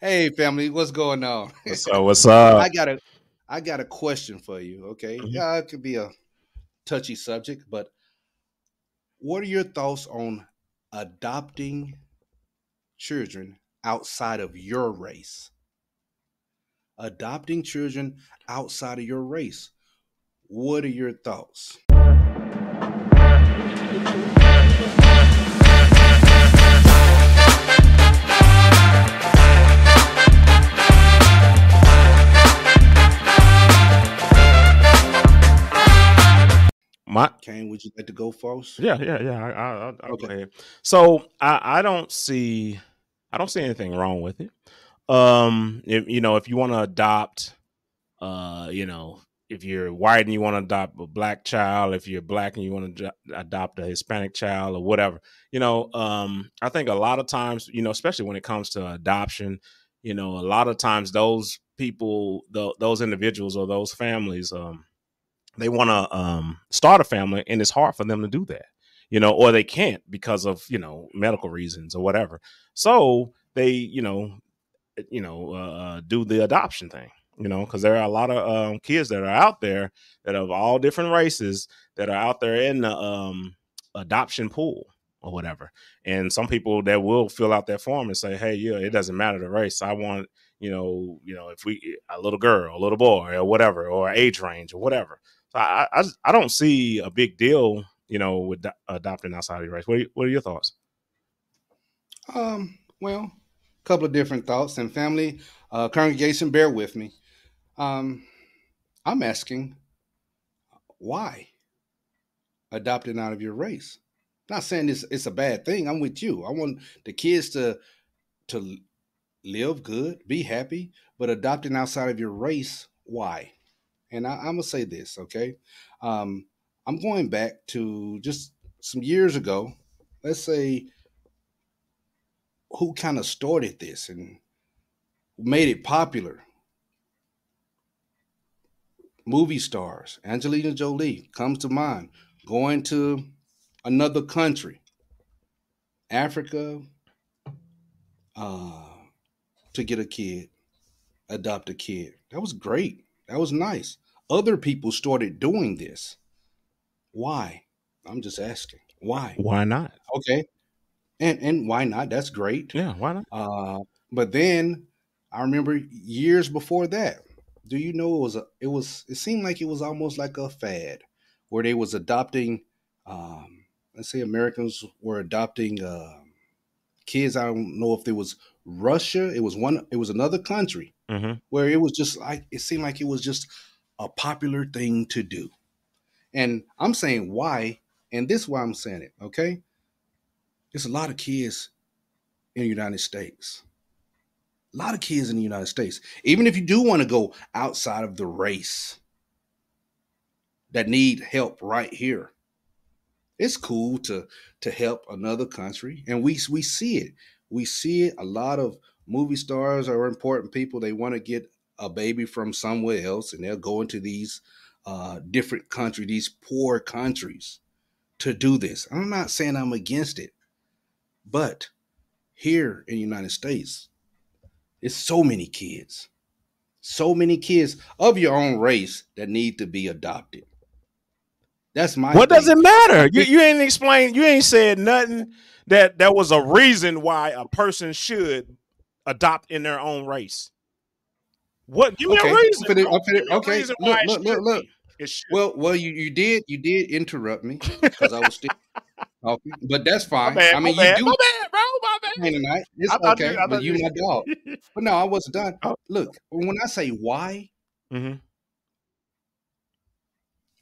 hey, family, what's going on? So what's up? I got a, I got a question for you. Okay, Mhm. yeah, it could be a touchy subject, but what are your thoughts on adopting children outside of your race? Adopting children outside of your race. What are your thoughts? My Cane, would you like to go first? yeah, yeah, yeah. I, I, I'll, I'll Okay. go ahead. So I, I don't see, I don't see anything wrong with it. Um, if you know, if you want to adopt, uh, you know, if you're white and you want to adopt a black child, if you're black and you want to adopt a Hispanic child or whatever, you know, um, I think a lot of times, you know, especially when it comes to adoption, you know, a lot of times those people, tho- those individuals or those families, um, they want to um, start a family and it's hard for them to do that you know or they can't because of you know medical reasons or whatever. So they you know you know uh, do the adoption thing you know because there are a lot of um, kids that are out there that of all different races that are out there in the um, adoption pool or whatever. And some people that will fill out that form and say hey yeah it doesn't matter the race. I want you know you know if we a little girl a little boy or whatever or age range or whatever I, I, I don't see a big deal, you know, with do- adopting outside of your race. What are, what are your thoughts? Um, well, a couple of different thoughts and family, uh, congregation, bear with me. Um, I'm asking why adopting out of your race. Not saying it's it's a bad thing. I'm with you. I want the kids to to live good, be happy, but adopting outside of your race, why? And I, I'm gonna say this, okay? Um, I'm going back to just some years ago. Let's say who kind of started this and made it popular. Movie stars, Angelina Jolie comes to mind, going to another country, Africa, uh, to get a kid, adopt a kid. That was great. That was nice. Other people started doing this. Why? I'm just asking. Why? Why not? Okay. And and why not? That's great. Yeah, why not? Uh, but then I remember years before that. Do you know it was a? It was. It seemed like it was almost like a fad, where they was adopting. Um, let's say Americans were adopting uh, kids. I don't know if it was Russia. It was one. It was another country hmm where it was just like it seemed like it was just a popular thing to do. And I'm saying why, and this is why I'm saying it. Okay, there's a lot of kids in the United States. A lot of kids in the United States. Even if you do want to go outside of the race that need help right here, it's cool to to help another country, and we we see it. We see it. A lot of movie stars are important people. They want to get a baby from somewhere else, and they'll go into these uh, different countries, these poor countries, to do this. I'm not saying I'm against it, but here in the United States, it's so many kids, so many kids of your own race that need to be adopted. That's my. What does it matter? You, you ain't explained. You ain't said nothing that that was a reason why a person should adopt in their own race. What? Give me Okay, a reason. I'm finna- I'm finna- Give me a okay, reason look, look, look, look. be. It should. Well, well, you, you did you did interrupt me because I was still but that's fine. bad. I mean, you bad, do my bad, bro. My bad. tonight. It's you- okay, I but you you- my dog. But no, I wasn't done. Oh. Look, when I say why, hmm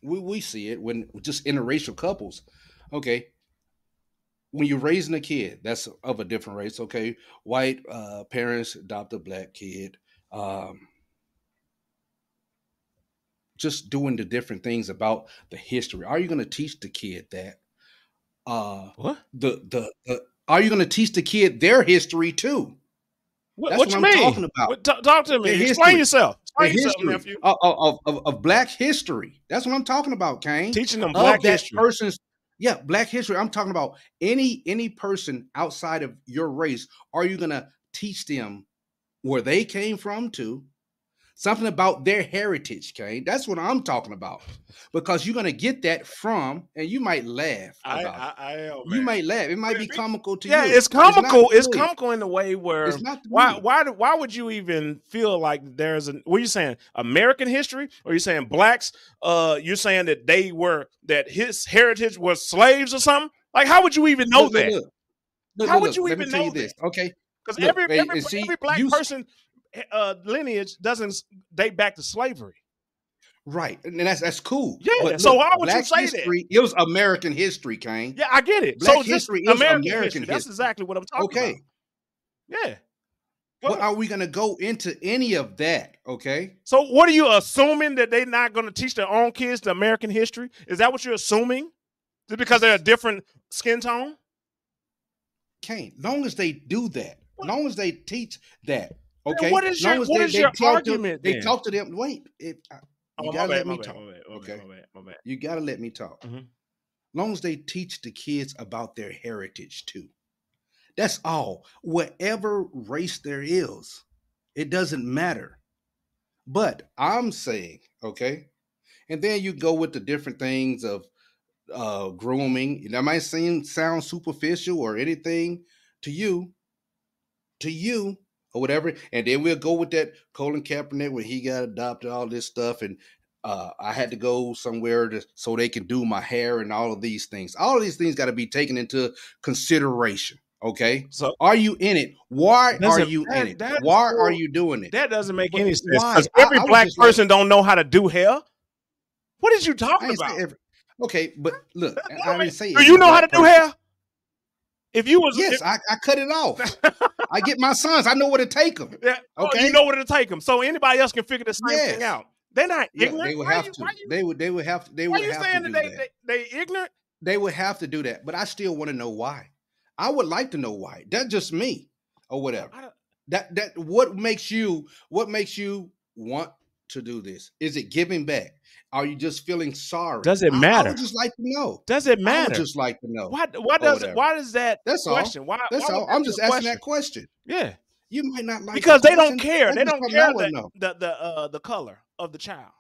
we, we see it when just interracial couples. Okay. When you're raising a kid that's of a different race, okay, white uh, parents adopt a black kid, um, just doing the different things about the history. Are you going to teach the kid that? Uh, What? the, the the are you going to teach the kid their history too? What, That's what what you I'm mean? talking about. What- talk, talk to me. Explain history. yourself. The history of, of, of, of black history. That's what I'm talking about, Cane. Teaching them black history. person's yeah black history i'm talking about any any person outside of your race are you going to teach them where they came from too. Something about their heritage, Cane. That's what I'm talking about. Because you're gonna get that from, and you might laugh. I, About I, I it. You might laugh. It might be comical to Yeah, you. Yeah, it's comical. It's, me. comical in the way where It's not why why why would you even feel like there's an what are you saying American history or you saying blacks uh you're saying that they were that his heritage was slaves or something like how would you even know Look, that look. Look, How would you even tell you know this? Okay, because every every, see, every black you- person uh lineage doesn't date back to slavery right, and that's that's cool. Yeah, But so look, why would you Black say that? It was American history, Cane. yeah I get it Black so history is American, American history. that's exactly what I'm talking Okay. about Okay. yeah But Go- are we gonna go into any of that? Okay. So what are you assuming that they're not going to teach their own kids the American history? Is that what you're assuming? Just because they're a different skin tone? Cane, long as they do that, long as they teach that, Then okay. what is your- as what they, is they your talk to- argument they talk to them. Wait, it, I- you Oh, gotta my let me my talk. my bad, my okay? bad, my bad, my. You gotta let me talk. Mhm. Long as they teach the kids about their heritage too. That's all. Whatever race there is, it doesn't matter. But I'm saying, okay, and then you go with the different things of uh grooming. That might seem sound superficial or anything to you, to you or whatever. And then we'll go with that Colin Kaepernick when he got adopted, all this stuff, and uh, I had to go somewhere to so they can do my hair and all of these things. All of these things got to be taken into consideration. Okay, So are you in it? Why are you that- in it? Why so- are you doing it? that doesn't make But any sense. why? Because every I was black just like- person don't know how to do hair. What is you talking about? every- okay, but look, I, I didn't say. do you know how to do person. hair? If you was Yes, I, I cut it off. I get my sons. I know where to take them. yeah, oh, Okay. you know where to take them. So anybody else can figure the same thing out. They're not Yeah, they would Why have you- to. You, They would. They would have to. They would you have saying to that do they, that. they they ignorant? They would have to do that. But I still want to know why. I would like to know why. That's just me, or whatever. That that what makes you what makes you want to do this? Is it giving back? Are you just feeling sorry? Does it I- I, matter? would just like to know. Does it I matter? would just like to know. Why? Why does it? Why does that That's all. question? Why? That's why all. I'm just asking that question. Yeah, You might not like because they don't care. They don't care the, the the uh the color of the child.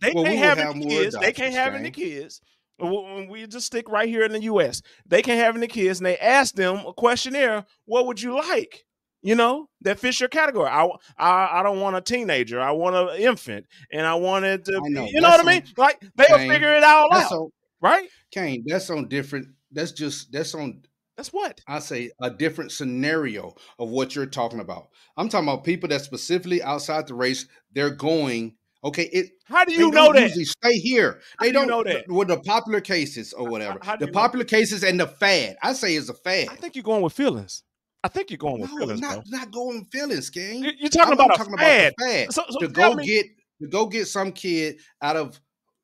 They Well, can't have, have any kids. They can't have any kids. We just stick right here in the U.S., they can't have any kids, and they ask them a questionnaire: "What would you like?" You know that fits your category. I, I I don't want a teenager. I want an infant, and I want it to. I know. You know what I mean? Like they'll Jane, figure it all out, on right? Cane. That's on different. That's just that's on That's what. I say a different scenario of what you're talking about. I'm talking about people that specifically outside the race, they're going, okay, it How do you know that? stay here. How They do you don't know that? with the popular cases or whatever. how do the you know? popular cases and the fad. I say is a fad. I think you're going with feelings. I think you're going with no, feelings, not bro. not going feelings, gang. You- You're talking I'm, about I'm a talking fad. about the fad. So, so to go me, get to go get some kid out of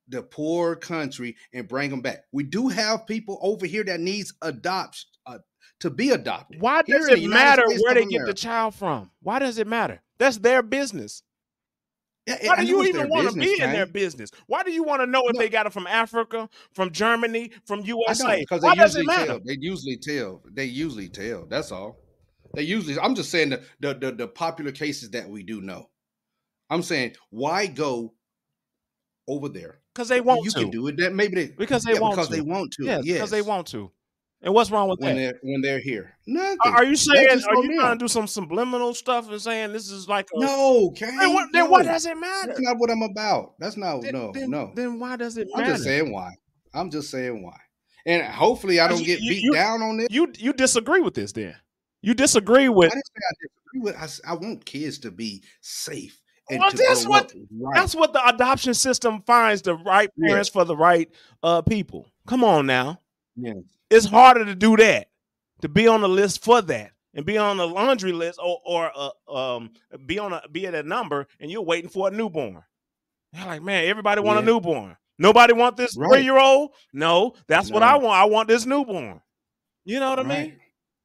the poor country and bring them back. We do have people over here that needs adoption uh, to be adopted. why does it matter States where they get the child from? Why does it matter? That's their business. Yeah, Why do you even want to be in their business? Why do you want to know if No. they got it from Africa, from Germany, from USA? because they Why does it usually matter? tell. They usually tell. They usually tell. That's all. They usually. I'm just saying the the the, the popular cases that we do know. I'm saying why go over there? Because they want you to. can do it. That maybe they Because they yeah, want because to. they want to. yes, yes, because they want to. And what's wrong with when that? they're when they're here. Nothing. Are, you saying? Are you trying to do some subliminal stuff and saying this is like a? no, Cane. Then what, then what no. does it matter? That's not what I'm about. That's not Then- no then, no. Then why does it I'm matter? just saying why. I'm just saying why. And hopefully I don't You- get beat you- down on this. You you disagree with this? Then you disagree with? I didn't say I disagree with. I, I want kids to be safe and Well, that's what right. that's what the adoption system finds the right Yeah. parents for the right uh people. Come on now. Yes. It's harder to do that, to be on the list for that, and be on the laundry list, or or uh, um be on a be at a number, and you're waiting for a newborn. They're like, man, everybody want a newborn. Nobody want this Right. three year old. No, that's what I want. I want this newborn. You know what I mean?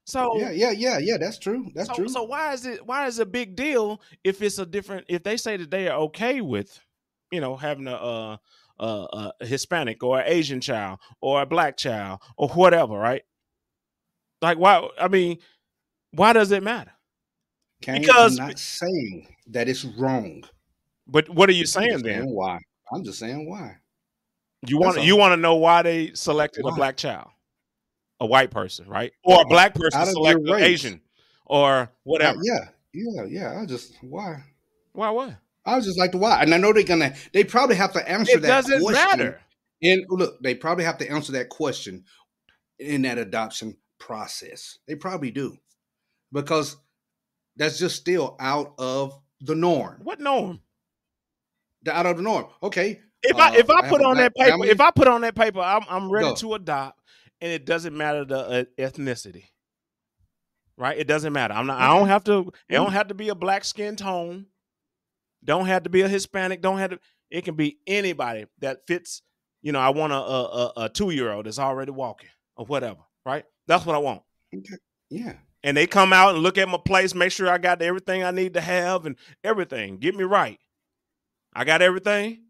So Yeah, yeah, yeah, yeah. That's true. That's so, true. so why is it why is it a big deal if it's a different if they say that they are okay with you know having a uh, uh, a Hispanic or an Asian child or a black child or whatever, right? Like why? I mean, why does it matter? Cane, Because- I'm not saying that it's wrong. But what are you saying then? saying why. I'm just saying why. You want you want to know why they selected a black child, a white person, right? Or a black person Out of selected your an. Asian, or Uh, whatever. yeah, yeah, yeah. I just why. Why what? I was just like the why, and I know they're gonna. They probably have to answer It that doesn't question. matter. And look, they probably have to answer that question in that adoption process. They probably do, because that's just still out of the norm. What norm? The- Out of the norm. Okay. If Uh, I if I I put on that paper, family. if I put on that paper, I'm I'm ready Go. to adopt, and it doesn't matter the uh, ethnicity, right? It doesn't matter. I'm not. I don't have to. It don't have to be a black skin tone. Don't have to be a Hispanic. Don't have to. It can be anybody that fits. You know, I want a a, a, a two year old that's already walking or whatever, right? That's what I want. Yeah. And they come out and look at my place, make sure I got everything I need to have and everything. Get me right. I got everything.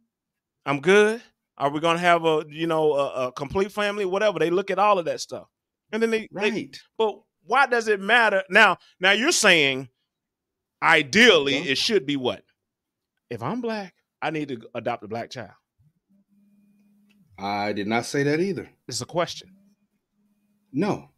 I'm good. Are we gonna have a you know a, a complete family? Whatever. They look at all of that stuff, and then they, they Right. but why does it matter now? Now you're saying, ideally, it should be what? If I'm black, I need to adopt a black child. I did not say that either. It's a question. No.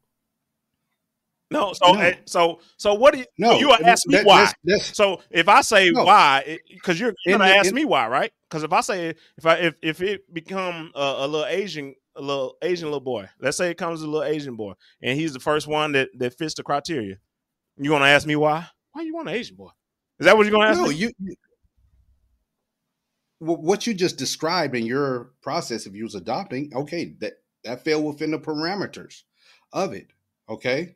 No. So No. eh, so so what do you? No. you ask me that- why. That's, that's So if I say No. why, because you're, you're gonna the- ask in- me why, right? Because if I say if I if if it become a, a little Asian a little Asian little boy, let's say it comes a little Asian boy, and he's the first one that that fits the criteria, you gonna ask me why? Why you want an Asian boy? Is that what you're gonna ask no. me? You. you- What you just described in your process, if you was adopting, okay, that that fell within the parameters of it. Okay,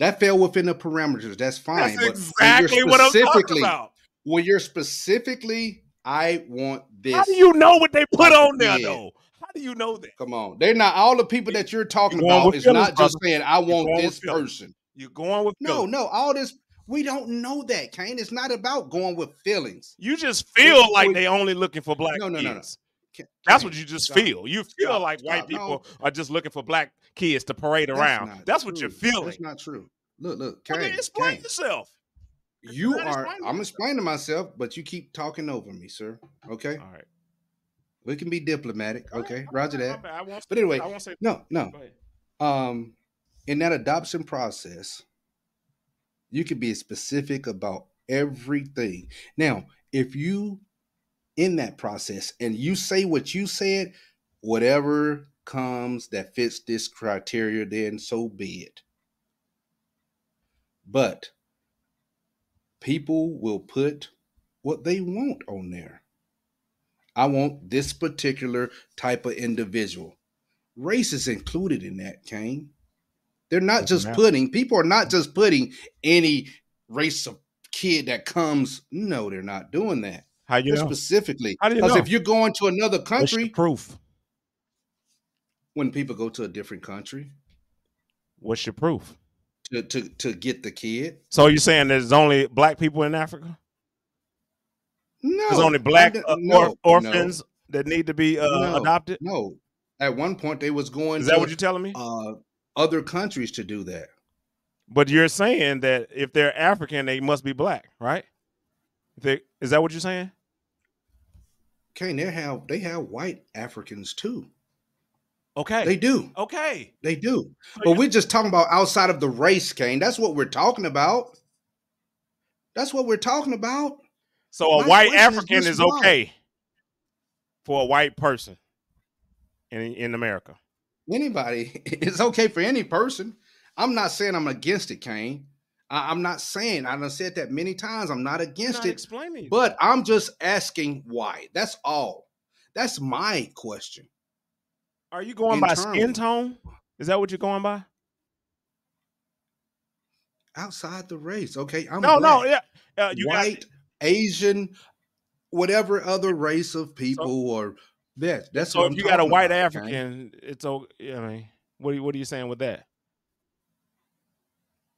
that fell within the parameters. That's fine. That's you're exactly what I'm talking specifically- about. When you're specifically, I want this. How do you know what they put on there Yeah. though? How do you know that? Come on, they're not all the people that you're talking You're about. with Is feelings, not just saying I want going with this person. You're going with No, feelings. no, all this we don't know that, Cane. It's not about going with feelings. You just feel Wait, like wait. they only looking for black No, no, no, no. kids. Ca- That's Cane, what you just stop. feel. You feel Stop, like white stop. No. people are just looking for black kids to parade That's around. That's what you're feeling. That's not true. Look, look, Well, then explain Cane, yourself. you are. explaining I'm yourself. explaining myself, but you keep talking over me, sir. Okay, All right. we can be diplomatic. Okay, Roger that. I won't But anyway, I won't say. No, no. Um in that adoption process you can be specific about everything now if you in that process and you say what you said whatever comes that fits this criteria then so be it but people will put what they want on there i want this particular type of individual race is included in that kane they're not Doesn't just matter. putting people are not just putting any race of kid that comes no they're not doing that How you know? specifically How do you know? because if you're going to another country proof? When people go to a different country What's your proof? to to, to get the kid So you're saying there's only black people in Africa? no There's only black uh, no, or- orphans that need to be uh, No. adopted. no, no at one point they was going Is that to what you're telling me? uh other countries to do that But you're saying that if they're African, they must be black, right? They, is that what you're saying? okay they have they have white africans too Okay. they do okay. they do But we're just talking about outside of the race, Cane. That's what we're talking about. That's what we're talking about. So a white question is African is, okay for a white person in in America. Anybody, it's okay for any person. I'm not saying I'm against it, Cane. I, am not saying I've said that many times. I'm not against not it, explaining. but I'm just asking why. That's all. That's my question. Are you going by skin tone? Is that what you're going by? Outside the race, okay? I'm no, no, yeah. Uh, you got- white, Asian, whatever other race of people or that. That's so what if I'm you got a white about. African, it's okay. I mean, what are you, what are you saying with that?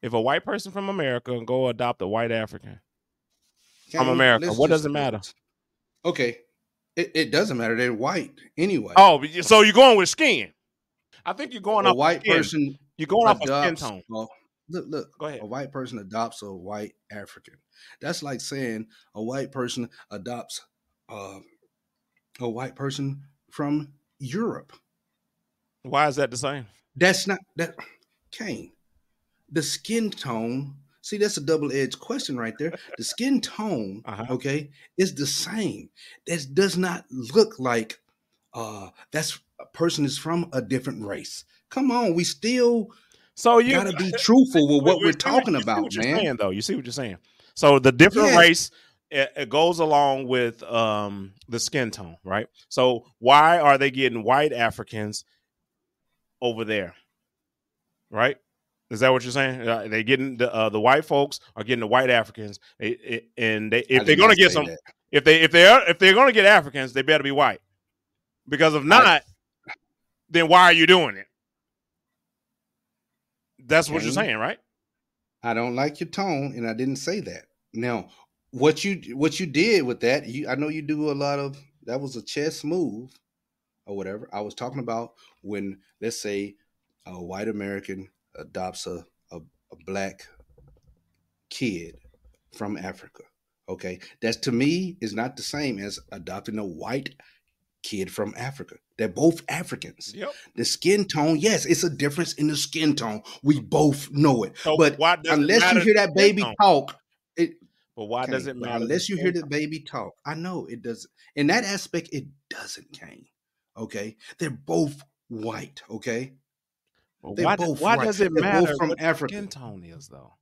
If a white person from America go adopt a white African, From Cane, America, what does it matter? Okay, it, it doesn't matter. They're white anyway. oh, so you're going with skin. I think you're going a off white skin. person You're going off of skin tone. Well, look, look. Go ahead. A white person adopts a white African. That's like saying a white person adopts uh, a white person from Europe. Why is that the same? That's not that Cane. The skin tone. See, that's a double-edged question right there. The skin tone, Uh-huh. okay, is the same. That does not look like uh that's a person is from a different race. Come on, we still So you gotta be truthful with what we- we're talking you about, what you're man. saying, though, you see what you're saying. So the different Yes. race it, it goes along with um, the skin tone, right? So why are they getting white Africans over there, right? Is that what you're saying? Uh, they getting the uh, the white folks are getting the white Africans, they, it- and they if they're gonna get some, that. if they if they are if they're gonna get Africans, they better be white, because if not, then why are you doing it? That's what you're saying, right? I don't like your tone, and I didn't say that. Now, what you what you did with that, you I know you do a lot of that was a chess move or whatever. I was talking about when let's say a white American adopts a, a, a black kid from Africa. Okay. That's to me is not the same as adopting a white kid from Africa. They're both Africans. Yep. The skin tone, yes, it's a difference in the skin tone. We both know it. So but why does it unless you hear that baby tone? talk, it But why does it matter? unless you hear the baby talk. I know it doesn't. In that aspect, it doesn't, Cane. Okay, they're both white. Okay, they're Why, both why does it They're matter from Africa. skin tone is though?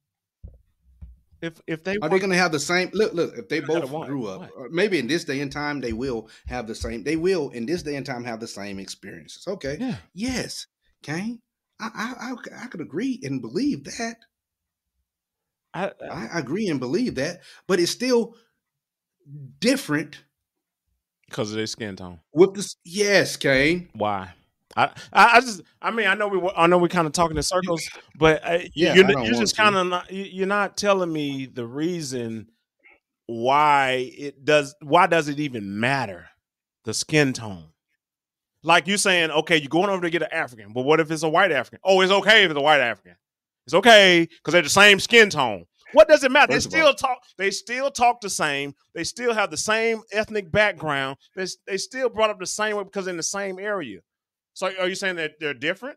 If if they Are they going to have the same? Look, look. If they both want- grew up, or uh, maybe in this day and time, they will have the same. They will in this day and time have the same experiences. Okay, yeah, yes, Cane. I I I, I could agree and believe that. I, uh, I agree and believe that, but it's still different because of their skin tone. with this. Yes, Cane. Why? I, I just I mean I know we I know we're kind of talking in circles, but uh, Yeah, you're, you're just kind of not you- you're not telling me the reason why it does why does it even matter the skin tone? Like you saying, okay, you're going over to get an African, but what if it's a white African? Oh, it's okay if it's a white African. It's okay because they're the same skin tone. What does it matter? First they of all- still talk. They still talk the same. They still have the same ethnic background. They they still brought up the same way because in the same area. So are you saying that they're different?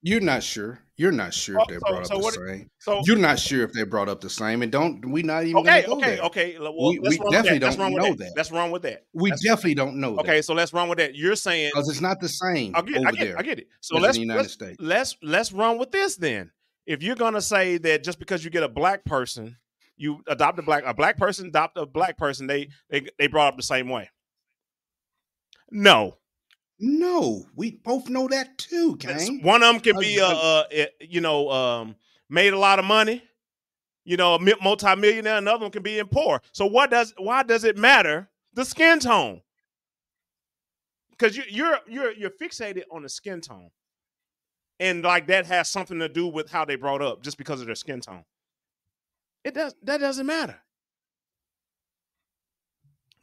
You're not sure. You're not sure Oh, if they so- brought so up the same. So You're not sure if they brought up the same, and don't we not even okay, go okay, there. okay. Well, We- we definitely with that. Let's don't know that. that. Let's run with that. We That's- definitely don't know Okay, so let's run with that. You're saying because it's not the same I get, over I get, there I get it. So let's in the United let's, States. let's let's run with this then. If you're gonna say that just because you get a black person, you adopt a black a black person adopt a black person, they they they brought up the same way. No, No, we both know that too, Cane. one of them can be uh, uh eh, you know um made a lot of money, you know a mi- multi-millionaire. Another one can be in poor. So what does why does it matter the skin tone? Because you, you're you're you're fixated on the skin tone, and like that has something to do with how they brought up just because of their skin tone. It does that doesn't matter.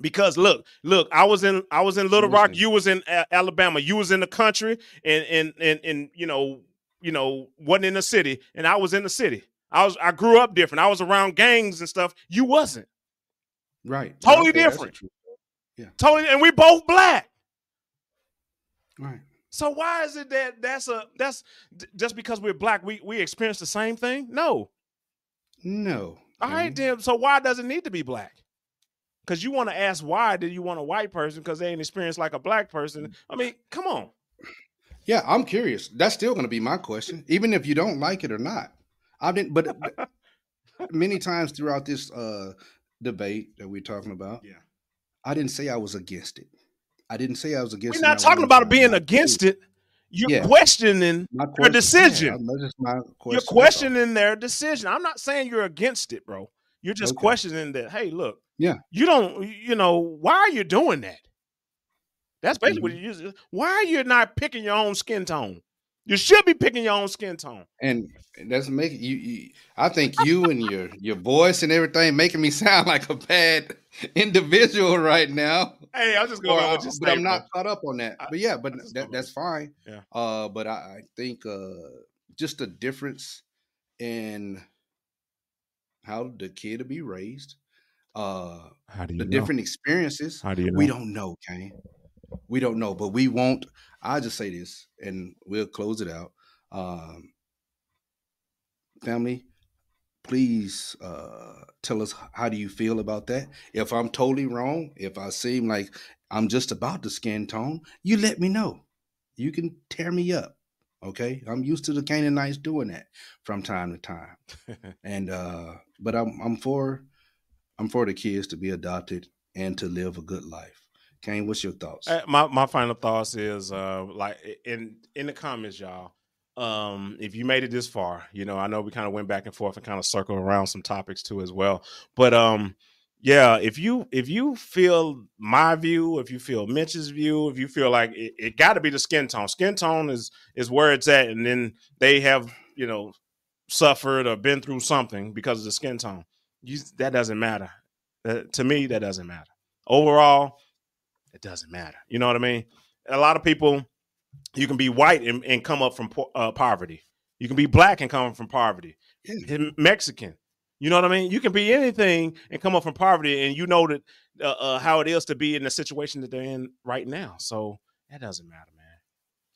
Because look, look, I was in I was in Little Rock, you was in Alabama, you was in the country, and and and and you know, you know, wasn't in the city, and I was in the city. I was I grew up different. I was around gangs and stuff. You wasn't. Right. Totally Okay, different. yeah Totally, and we both black. Right. So why is it that that's a that's just because we're black we we experience the same thing? No. No. All right, Cane. then. So why does it need to be black? Because you want to ask why did you want a white person because they ain't experienced like a black person? I mean, come on. Yeah, I'm curious. That's still going to be my question, even if you don't like it or not. I didn't, but but many times throughout this uh, debate that we're talking about, Yeah. I didn't say I was against it. I didn't say I was against. It. We're not talking about being against it. You're Yeah. questioning. Question- decision. Yeah, question. You're questioning their decision. I'm not saying you're against it, bro. You're just Okay. questioning that. Hey, look. Yeah. You don't. You know why are you doing that? That's basically Mm-hmm. what you use. Why are you not picking your own skin tone? You should be picking your own skin tone. and that's making you, you. I think you and your your voice and everything making me sound like a bad individual right now. Hey, I'm just going I- on what you but I'm not caught up on that. But yeah, but that, that's fine. Yeah. Uh, but I, I think uh, just the difference in how the kid to be raised, uh, How do you the know? different experiences. How do you know? We don't know, Cane. We don't know, but we won't. I'll just say this, and we'll close it out. Um, family, please uh, tell us how do you feel about that. If I'm totally wrong, if I seem like I'm just about the skin tone, you let me know. You can tear me up. Okay, I'm used to the Canaanites doing that from time to time, and uh, but I'm I'm for I'm for the kids to be adopted and to live a good life. Cane, what's your thoughts? Uh, my my final thoughts is uh like in in the comments, y'all. Um, if you made it this far, you know, I know we kind of went back and forth and kind of circled around some topics too as well. But um, yeah, if you if you feel my view, if you feel Mitch's view, if you feel like it, it got to be the skin tone, skin tone is is where it's at, and then they have you know suffered or been through something because of the skin tone. You that doesn't matter. That, to me, that doesn't matter. Overall, it doesn't matter. You know what I mean? A lot of people, you can be white and, and come up from po- uh, poverty. You can be black and come from poverty. Yeah. Mexican. You know what I mean? You can be anything and come up from poverty, and you know that uh, uh, how it is to be in the situation that they're in right now. So that doesn't matter.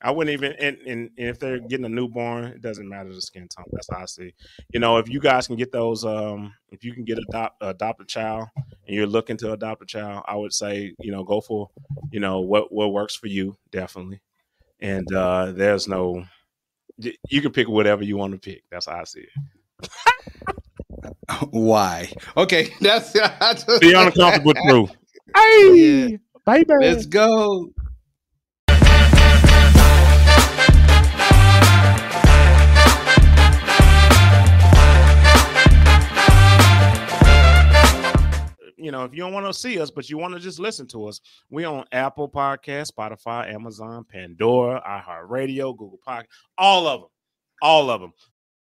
I wouldn't even, and, and, and if they're getting a newborn, it doesn't matter the skin tone. That's how I see. You know, if you guys can get those, um, if you can get adopt adopt a child, and you're looking to adopt a child, I would say, you know, go for, you know, what what works for you, definitely. And uh there's no, you can pick whatever you want to pick. That's how I see it. Why? Okay, that's The uncomfortable truth. Hey, baby. Let's go. You know, if you don't want to see us, but you want to just listen to us, we on Apple Podcast, Spotify, Amazon, Pandora, iHeartRadio, Google Podcast, all of them, all of them.